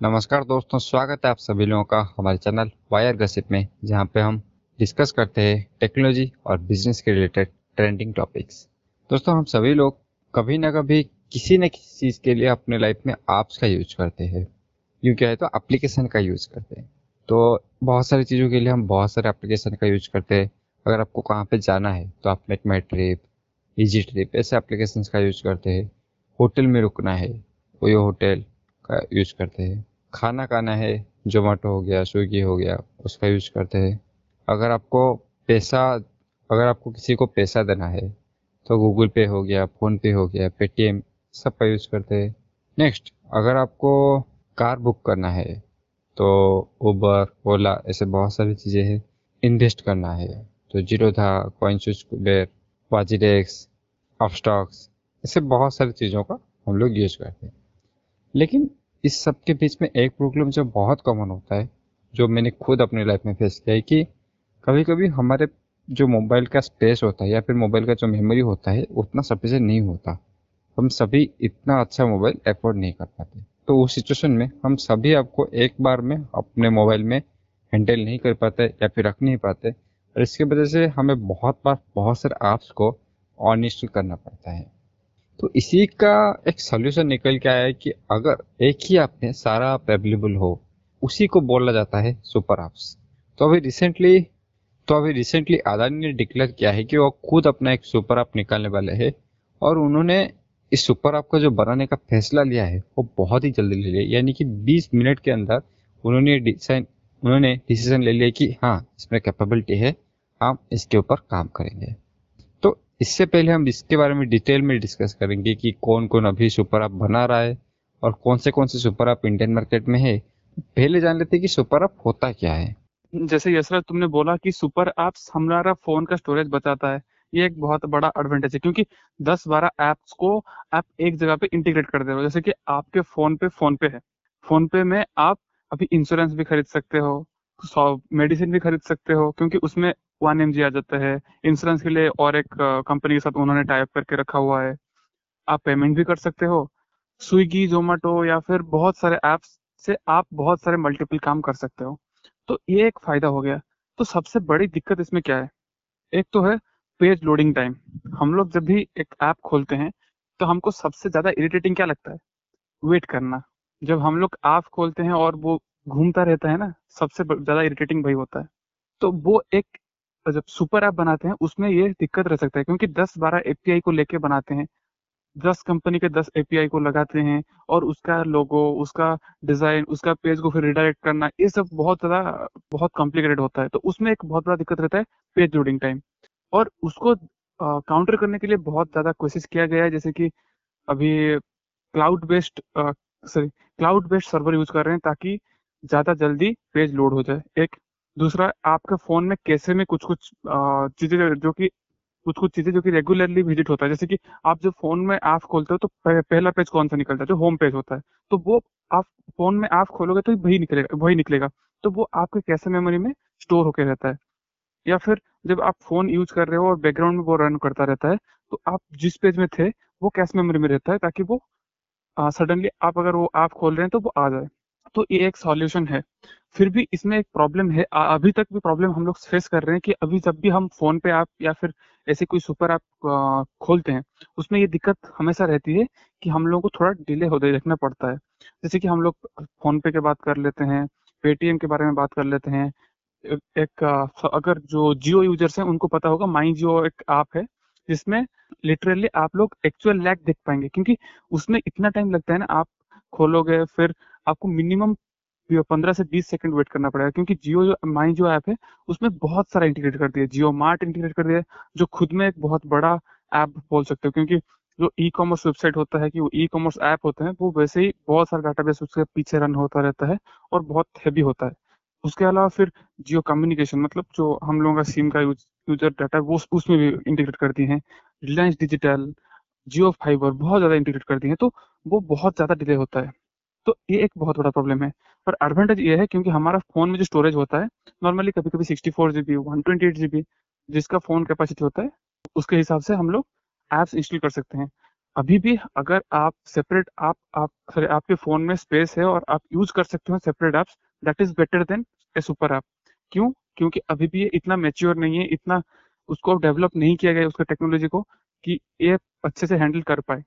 नमस्कार दोस्तों, स्वागत है आप सभी लोगों का हमारे चैनल वायर गसिप में, जहाँ पे हम डिस्कस करते हैं टेक्नोलॉजी और बिज़नेस के रिलेटेड ट्रेंडिंग टॉपिक्स दोस्तों, हम सभी लोग कभी ना कभी किसी न किसी चीज़ के लिए अपने लाइफ में ऐप्स का यूज़ करते हैं। यूँ क्या है तो एप्लीकेशन का यूज़ करते हैं। तो बहुत सारी चीज़ों के लिए हम बहुत सारे एप्लीकेशन का यूज़ करते हैं। अगर आपको कहाँ पे जाना है तो आप make my trip easy trip ऐसे एप्लीकेशन का यूज़ करते हैं। होटल में रुकना है, वो होटल का यूज़ करते हैं। खाना खाना है जोमेटो हो गया स्विगी हो गया, उसका यूज़ करते हैं। अगर आपको पैसा, अगर आपको किसी को पैसा देना है तो गूगल पे हो गया फ़ोन पे हो गया पेटीएम सब का यूज़ करते हैं। नेक्स्ट अगर आपको कार बुक करना है तो उबर ओला ऐसे बहुत सारी चीज़ें हैं। इन्वेस्ट करना है तो ज़ीरो था कॉइनसूस कुबेर वाजीडेक्स अपस्टॉक्स ऐसे बहुत सारी चीज़ों का हम लोग यूज़ करते हैं। लेकिन इस सब के बीच में एक प्रॉब्लम जो बहुत कॉमन होता है, जो मैंने खुद अपनी लाइफ में फेस किया है कि कभी कभी हमारे जो मोबाइल का स्पेस होता है या फिर मोबाइल का जो मेमोरी होता है उतना सफिशियंट नहीं होता। हम सभी इतना अच्छा मोबाइल अफोर्ड नहीं कर पाते। तो उस सिचुएशन में हम सभी आपको एक बार में अपने मोबाइल में हैंडल नहीं कर पाते या फिर रख नहीं पाते। और इसकी वजह से हमें बहुत बार बहुत सारे ऐप्स को ऑन इंस्टॉल करना पड़ता है। तो इसी का एक सोल्यूशन निकल के आया है कि अगर एक ही ऐप में सारा ऐप अवेलेबल हो, उसी को बोला जाता है सुपर ऐप्स तो अभी रिसेंटली तो अभी रिसेंटली अदानी ने डिक्लेयर किया है कि वो खुद अपना एक सुपर ऐप निकालने वाले है और उन्होंने इस सुपर ऐप का जो बनाने का फैसला लिया है, वो बहुत ही जल्दी ले लिया यानी कि 20 मिनट के अंदर उन्होंने डिसाइन उन्होंने डिसीज़न ले लिया कि हाँ इसमें कैपेबिलिटी है, हम इसके ऊपर काम करेंगे। इससे पहले हम इसके बारे में डिटेल में डिस्कस करेंगे कि कौन कौन अभी सुपर ऐप बना रहा है और कौन से कौन से सुपर ऐप इंडियन मार्केट में है। पहले जान लेते हैं कि सुपर ऐप होता क्या है। जैसे यसरत तुमने बोला कि सुपर ऐप्स हमारा फ़ोन का स्टोरेज बचाता है। ये एक बहुत बड़ा एडवांटेज है, क्योंकि 10-12 ऐप्स को आप एक जगह पे इंटीग्रेट कर दे रहे हो। जैसे कि आपके फ़ोन पे फ़ोन पे है। फ़ोन पे में आप अभी इंश्योरेंस भी खरीद सकते हो मेडिसिन भी खरीद सकते हो, क्योंकि उसमें वन एम आ जाता है। इंश्योरेंस के लिए और एक कंपनी के साथ उन्होंने टाइप करके रखा हुआ है। आप पेमेंट भी कर सकते हो। स्विगी जोमेटो या फिर बहुत सारे ऐप्स से आप बहुत सारे मल्टीपल काम कर सकते हो। तो ये एक फ़ायदा हो गया। तो सबसे बड़ी दिक्कत इसमें क्या है? एक तो है पेज लोडिंग टाइम हम लोग जब भी एक ऐप खोलते हैं तो हमको सबसे ज़्यादा इरिटेटिंग क्या लगता है? वेट करना। जब हम लोग ऐप खोलते हैं और वो घूमता रहता है ना, सबसे ज़्यादा इरिटेटिंग भाई होता है। तो वो एक जब सुपर ऐप बनाते हैं, उसमें ये दिक्कत रह सकता है, क्योंकि 10-12 एपीआई को लेके बनाते हैं। 10 कंपनी के 10 एपीआई को लगाते हैं और उसका लोगो उसका डिज़ाइन उसका पेज को फिर रिडायरेक्ट करना, ये सब बहुत ज़्यादा, बहुत कॉम्प्लिकेटेड होता है। तो उसमें एक बहुत बड़ा दिक्कत रहता है पेज लोडिंग टाइम और उसको काउंटर करने के लिए बहुत ज़्यादा कोशिश किया गया है, जैसे कि अभी cloud based sorry cloud based server use कर रहे हैं ताकि ज़्यादा जल्दी पेज लोड हो जाए। एक दूसरा, आपके फ़ोन में कैसे में कुछ कुछ चीज़ें जो कि कुछ कुछ चीज़ें जो कि रेगुलरली विज़िट होता है। जैसे कि आप जब फ़ोन में ऐप खोलते हो तो पहला पेज कौन सा निकलता है? जो होम पेज होता है। तो वो आप फ़ोन में ऐप खोलोगे तो वही निकलेगा वही निकलेगा। तो वो आपके कैसे मेमोरी में स्टोर होकर रहता है? या फिर जब आप फ़ोन यूज़ कर रहे हो और बैकग्राउंड में वो रन करता रहता है तो आप जिस पेज में थे, वो कैश मेमोरी में रहता है ताकि वो सडनली आप अगर वो ऐप खोल रहे हैं तो वो आ जाए। तो ये एक सॉल्यूशन है। फिर भी इसमें एक प्रॉब्लम है। अभी तक भी प्रॉब्लम हम लोग फेस कर रहे हैं कि अभी जब भी हम फ़ोन पे ऐप या फिर ऐसे कोई सुपर ऐप खोलते हैं, उसमें ये दिक्कत हमेशा रहती है कि हम लोगों को थोड़ा डिले होते देखना पड़ता है। जैसे कि हम लोग फ़ोन पे के बात कर लेते हैं पेटीएम के बारे में बात कर लेते हैं। एक अगर जो जियो यूज़र्स हैं, उनको पता होगा माई जियो एक ऐप है, जिसमें लिटरली आप लोग एक्चुअल लैक देख पाएँगे। क्योंकि उसमें इतना टाइम लगता है ना, आप खोलोगे, फिर आपको मिनिमम पंद्रह से बीस सेकंड वेट करना पड़ेगा क्योंकि जियो जो माई जो ऐप है उसमें बहुत सारा इंटीग्रेट कर दिया जियो मार्ट इंटीग्रेट कर दिया जो खुद में एक बहुत बड़ा ऐप बोल सकते हो क्योंकि जो ई कॉमर्स वेबसाइट होता है कि वो ई कॉमर्स ऐप होते हैं वो वैसे ही बहुत सारा डाटाबेस उसके पीछे रन होता रहता है और बहुत हैवी होता है। उसके अलावा फिर जियो कम्युनिकेशन मतलब जो हम लोगों का सिम का यूज़, यूज़र डाटा वो उसमें भी इंटीग्रेट कर दिए है। रिलायंस डिजिटल जियो फाइबर बहुत ज़्यादा इंटीग्रेट करती है तो वो बहुत ज़्यादा डिले होता है। तो ये एक बहुत बड़ा प्रॉब्लम है। पर एडवांटेज ये है क्योंकि हमारा फ़ोन में जो स्टोरेज होता है नॉर्मली कभी कभी sixty four GB one twenty eight GB जिसका फ़ोन कैपेसिटी होता है, उसके हिसाब से हम लोग एप्स इंस्टॉल कर सकते हैं। अभी भी अगर आप सेपरेट आप आप सॉरी आपके फ़ोन में स्पेस है और आप यूज़ कर सकते हो separate apps that is better than a super app क्यों? क्योंकि अभी भी ये इतना मेच्योर नहीं है, इतना उसको डेवलप नहीं किया गया उसका टेक्नोलॉजी को कि ये अच्छे से हैंडल कर पाए।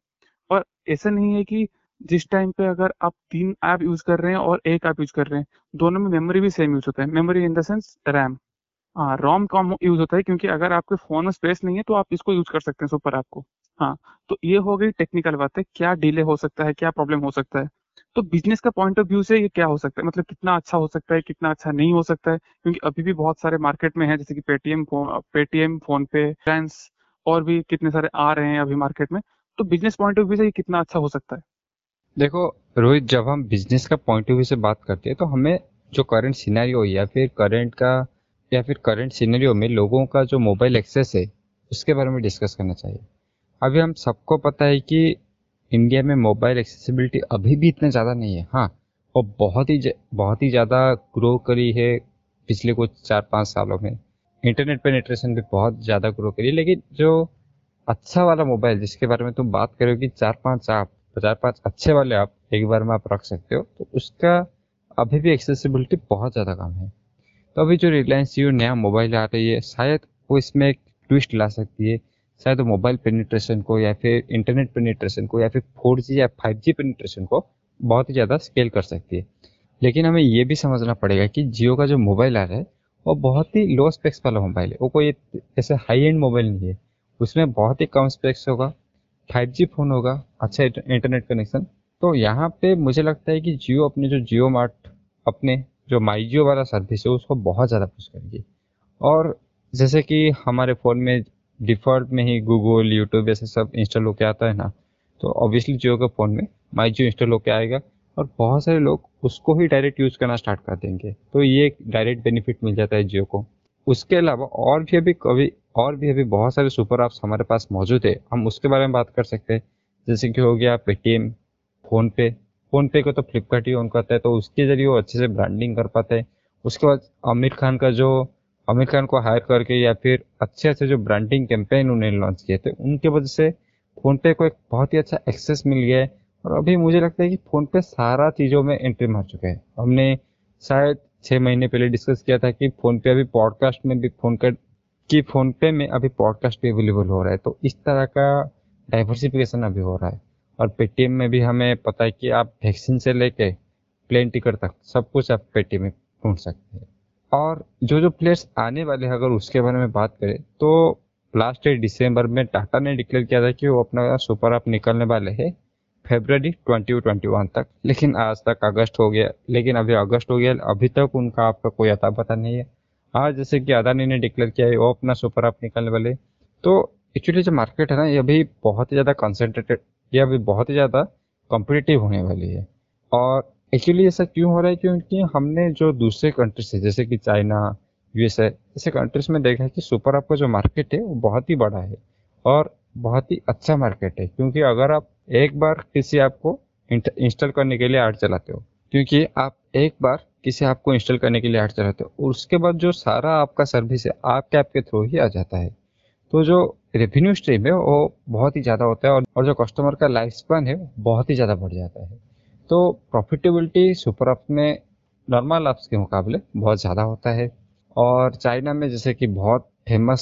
और ऐसा नहीं है कि जिस टाइम पे अगर आप तीन ऐप यूज़ कर रहे हैं और एक ऐप यूज़ कर रहे हैं, दोनों में मेमोरी भी सेम यूज़ होता है। Memory in the sense RAM हाँ रोम कम यूज़ होता है क्योंकि अगर आपके फ़ोन में स्पेस नहीं है तो आप इसको यूज़ कर सकते हैं सुपर ऐप को। हाँ तो ये हो गई टेक्निकल बात है। क्या डिले हो सकता है, क्या प्रॉब्लम हो सकता है? तो बिज़नेस का पॉइंट ऑफ़ व्यू से ये क्या हो सकता है? मतलब कितना अच्छा हो सकता है, कितना अच्छा नहीं हो सकता है? क्योंकि अभी भी बहुत सारे मार्केट में है, जैसे कि Paytm Paytm PhonePe friends और भी कितने सारे आ रहे हैं अभी मार्केट में। तो बिज़नेस पॉइंट ऑफ़ व्यू से ये कितना अच्छा हो सकता है? देखो, रोहित, जब हम बिज़नेस का पॉइंट ऑफ़ व्यू से बात करते हैं तो हमें जो करंट सिनेरियो या फिर करंट का, या फिर करंट सिनेरियो में लोगों का जो मोबाइल एक्सेस है, उसके बारे में डिस्कस करना चाहिए। अभी हम सबको पता है कि इंडिया में मोबाइल एक्सेसिबिलिटी अभी भी इतना ज़्यादा नहीं है। हाँ वो बहुत ही बहुत ही ज़्यादा ग्रो करी है पिछले कुछ चार पाँच सालों में। इंटरनेट पेनिट्रेशन भी बहुत ज़्यादा ग्रो करी है, लेकिन जो अच्छा वाला मोबाइल जिसके बारे में तुम बात करो कि चार पाँच आप चार पाँच अच्छे वाले आप एक बार में आप रख सकते हो तो उसका अभी भी एक्सेसिबिलिटी बहुत ज़्यादा कम है। तो अभी जो रिलायंस जियो नया मोबाइल आ रही है, शायद वो इसमें एक ट्विस्ट ला सकती है। शायद वो मोबाइल पेनिट्रेशन को या फिर इंटरनेट पेनिट्रेशन को या फिर फोर या फाइव जी पेनिट्रेशन को बहुत ही ज़्यादा स्केल कर सकती है। लेकिन हमें ये भी समझना पड़ेगा कि जियो का जो मोबाइल आ रहा है, वो बहुत ही लो स्पेक्स वाला मोबाइल है। वो कोई ऐसे हाई एंड मोबाइल नहीं है। उसमें बहुत ही कम स्पेक्स होगा फाइव जी फ़ोन होगा अच्छा इंटरनेट कनेक्शन तो यहाँ पे मुझे लगता है कि जियो अपने जो जियो मार्ट, अपने जो माई जियो वाला सर्विस है, उसको बहुत ज़्यादा पुश करेगी। और जैसे कि हमारे फ़ोन में डिफ़ॉल्ट में ही गूगल यूट्यूब ऐसे सब इंस्टॉल होके आता है ना तो ऑब्वियसली जियो के फ़ोन में माई जियो इंस्टॉल होके आएगा और बहुत सारे लोग उसको ही डायरेक्ट यूज़ करना स्टार्ट कर देंगे। तो ये एक डायरेक्ट बेनिफिट मिल जाता है जियो को। उसके अलावा और भी अभी कभी और भी अभी बहुत सारे सुपर ऐप्स हमारे पास मौजूद है। हम उसके बारे में बात कर सकते हैं। जैसे कि हो गया पेटीएम फ़ोन पे फ़ोन पे को तो फ्लिपकार्ट ही ऑन करता है तो उसके ज़रिए वो अच्छे से ब्रांडिंग कर पाते हैं। उसके बाद आमिर खान का जो आमिर खान को हायर करके या फिर अच्छे अच्छे जो ब्रांडिंग कैंपेन उन्होंने लॉन्च किए थे, उनके वजह से फ़ोन पे को एक बहुत ही अच्छा एक्सेस मिल गया है। और अभी मुझे लगता है कि फ़ोन पे सारा चीज़ों में एंट्री मार चुका है। हमने शायद छः महीने पहले डिस्कस किया था कि फ़ोन पे अभी पॉडकास्ट में भी फ़ोन कर कि फ़ोन पे में अभी पॉडकास्ट भी अवेलेबल हो रहा है तो इस तरह का डाइवर्सिफिकेशन अभी हो रहा है। और पेटीएम में भी हमें पता है कि आप वैक्सीन से लेके प्लेन टिकट तक सब कुछ आप पेटीएम में ढूंढ सकते हैं। और जो जो प्लेयर्स आने वाले हैं, अगर उसके बारे में बात करें तो लास्ट ईयर दिसंबर में टाटा ने डिक्लेयर किया था कि वो अपना सुपर ऐप निकलने वाले हैं फेबररी ट्वेंटी ट्वेंटी वन तक। लेकिन आज तक अगस्त हो गया, लेकिन अभी अगस्त हो गया, अभी तक उनका आपका कोई अता पता नहीं है। आज जैसे कि अदानी ने डिक्लेयर किया है, वो अपना सुपर ऐप निकालने वाले। तो एक्चुअली जो मार्केट है ना, ये अभी बहुत ही ज़्यादा कंसनट्रेटेड ये अभी बहुत ही ज़्यादा कॉम्पिटिटिव होने वाली है। और एक्चुअली ऐसा क्यों हो रहा है? क्योंकि हमने जो दूसरे कंट्रीज़ है, जैसे कि चाइना यूएसए ऐसे कंट्रीज़ में देखा है कि सुपर ऐप का जो मार्केट है, वो बहुत ही बड़ा है और बहुत ही अच्छा मार्केट है। क्योंकि अगर आप एक बार किसी ऐप को इंस्टॉल करने के लिए ऐड चलाते हो, क्योंकि आप एक बार किसी ऐप को इंस्टॉल करने के लिए ऐड चलाते हो उसके बाद जो सारा आपका सर्विस है आपके ऐप के थ्रू ही आ जाता है। तो जो रेवेन्यू स्ट्रीम है वो बहुत ही ज़्यादा होता है और, जो कस्टमर का लाइफ स्पैन है बहुत ही ज़्यादा बढ़ जाता है। तो प्रॉफिटेबिलिटी सुपर ऐप में नॉर्मल ऐप्स के मुकाबले बहुत ज़्यादा होता है। और चाइना में जैसे कि बहुत फ़ेमस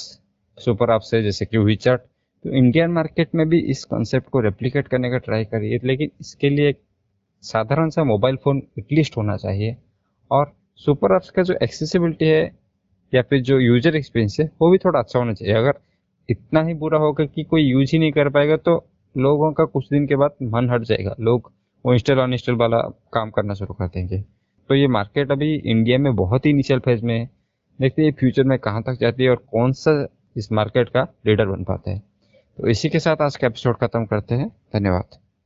सुपर ऐप्स है जैसे कि वीचैट तो इंडियन मार्केट में भी इस कॉन्सेप्ट को रेप्लिकेट करने का ट्राई करिए। लेकिन इसके लिए एक साधारण सा मोबाइल फ़ोन एटलीस्ट होना चाहिए। और सुपर ऐप्स का जो एक्सेसिबिलिटी है, या फिर जो यूज़र एक्सपीरियंस है, वो भी थोड़ा अच्छा होना चाहिए। अगर इतना ही बुरा होगा कि कोई यूज़ ही नहीं कर पाएगा तो लोगों का कुछ दिन के बाद मन हट जाएगा। लोग वो इंस्टॉल अनइंस्टॉल वाला काम करना शुरू कर देंगे। तो ये मार्केट अभी इंडिया में बहुत ही इनिशियल फ़ेज़ में है। देखते हैं फ्यूचर में कहाँ तक जाती है और कौन सा इस मार्केट का लीडर बन पाता है। तो इसी के साथ आज का एपिसोड खत्म करते हैं। धन्यवाद।